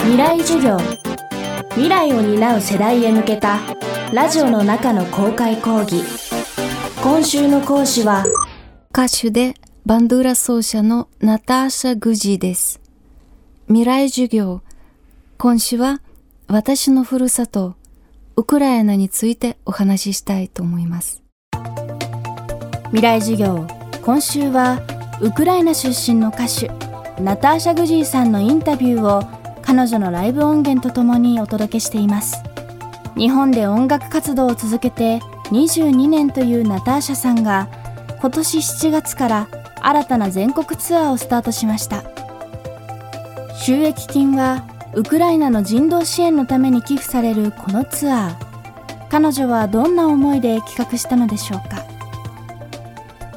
未来授業。未来を担う世代へ向けたラジオの中の公開講義。今週の講師は歌手でバンドゥーラ奏者のナターシャ・グジーです。未来授業。今週は私のふるさとウクライナについてお話ししたいと思います。未来授業。今週はウクライナ出身の歌手ナターシャ・グジーさんのインタビューを彼女のライブ音源とともにお届けしています。日本で音楽活動を続けて22年というナターシャさんが今年7月から新たな全国ツアーをスタートしました。収益金はウクライナの人道支援のために寄付されるこのツアー。彼女はどんな思いで企画したのでしょうか。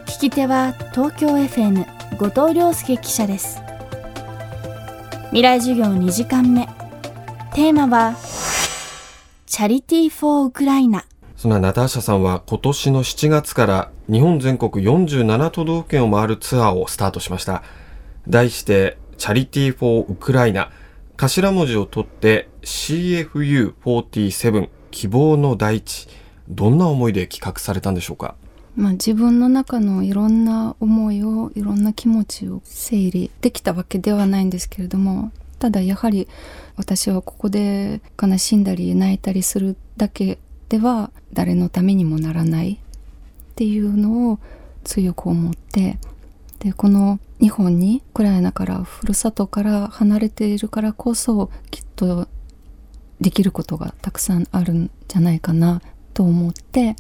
聞き手は東京 FM 後藤亮介記者です。未来授業2時間目。テーマはチャリティー・フォー・ウクライナ。そんなナターシャさんは今年の7月から日本全国47都道府県を回るツアーをスタートしました。題してチャリティー・フォー・ウクライナ。頭文字を取って CFU47 希望の大地。どんな思いで企画されたんでしょうか？まあ、自分の中のいろんな思いをいろんな気持ちを整理できたわけではないんですけれどもただやはり私はここで悲しんだり泣いたりするだけでは誰のためにもならないっていうのを強く思ってでこの日本にウクライナからふるさとから離れているからこそきっとできることがたくさんあるんじゃないかなと思って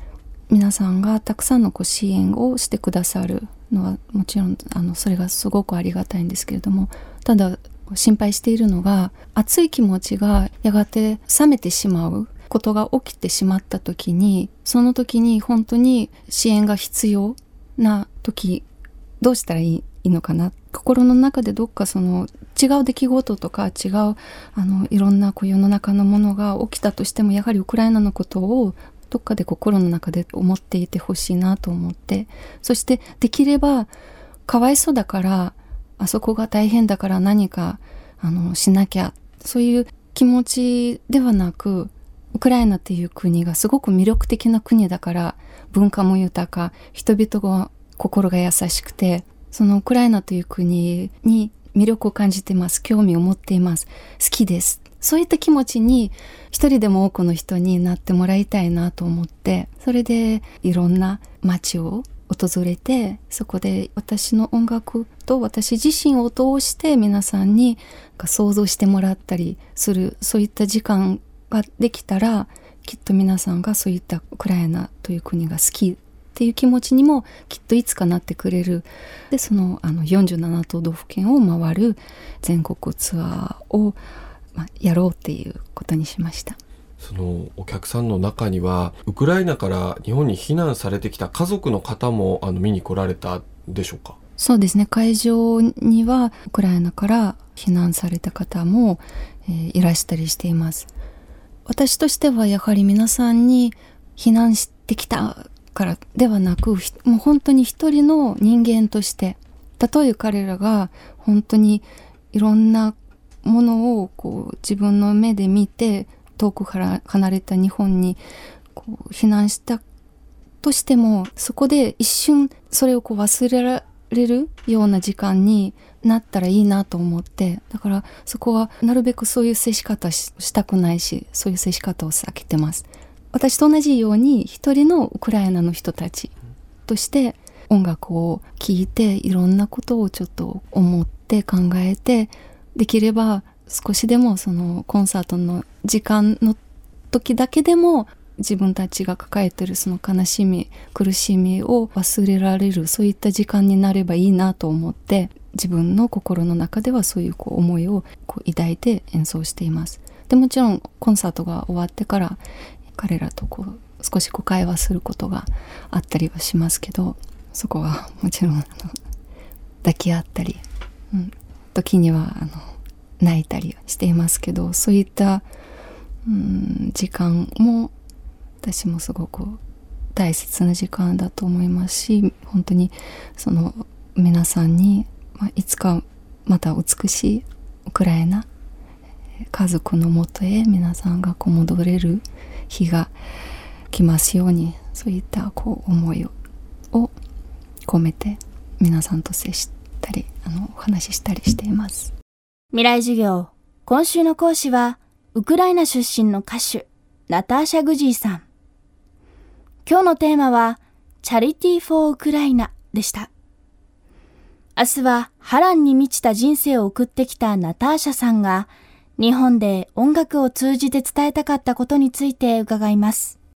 皆さんがたくさんのこう支援をしてくださるのはもちろんあのそれがすごくありがたいんですけれどもただ心配しているのが熱い気持ちがやがて冷めてしまうことが起きてしまった時にその時に本当に支援が必要な時どうしたらいいのかな心の中でどっかその違う出来事とか違うあのいろんなこう世の中のものが起きたとしてもやはりウクライナのことをどっかで心の中で思っていてほしいなと思って。そしてできればかわいそうだからあそこが大変だから何かあのしなきゃそういう気持ちではなくウクライナっていう国がすごく魅力的な国だから文化も豊か人々が心が優しくてそのウクライナという国に魅力を感じてます興味を持っています好きです。そういった気持ちに一人でも多くの人になってもらいたいなと思ってそれでいろんな街を訪れてそこで私の音楽と私自身を通して皆さんに想像してもらったりするそういった時間ができたらきっと皆さんがそういったウクライナという国が好きっていう気持ちにもきっといつかなってくれる。でそのあの47都道府県を回る全国ツアーをまあ、やろうっていうことにしました。そのお客さんの中にはウクライナから日本に避難されてきた家族の方もあの見に来られたでしょうか？そうですね。会場にはウクライナから避難された方も、えー、いらしたりしています。私としてはやはり皆さんに避難してきたからではなくもう本当に一人の人間としてたとえ彼らが本当にいろんなものをこう自分の目で見て遠くから離れた日本にこう避難したとしてもそこで一瞬それをこう忘れられるような時間になったらいいなと思ってだからそこはなるべくそういう接し方したくないしそういう接し方を避けてます。私と同じように一人のウクライナの人たちとして音楽を聴いていろんなことをちょっと思って考えてできれば少しでもそのコンサートの時間の時だけでも自分たちが抱えてるその悲しみ苦しみを忘れられるそういった時間になればいいなと思って自分の心の中ではそういうこう思いをこう抱いて演奏しています。でもちろんコンサートが終わってから彼らとこう少しこう会話することがあったりはしますけどそこはもちろん抱き合ったり、うん、時にはあの泣いたりしていますけどそういった、うん、時間も私もすごく大切な時間だと思いますし本当にその皆さんに、まあ、いつかまた美しいウクライナ家族のもとへ皆さんがこう戻れる日が来ますようにそういったこう思いを込めて皆さんと接してたりあのお話ししたりしています。未来授業。今週の講師はウクライナ出身の歌手ナターシャ・グジーさん。今日のテーマはチャリティー・フォー・ウクライナでした。明日は波乱に満ちた人生を送ってきたナターシャさんが日本で音楽を通じて伝えたかったことについて伺います。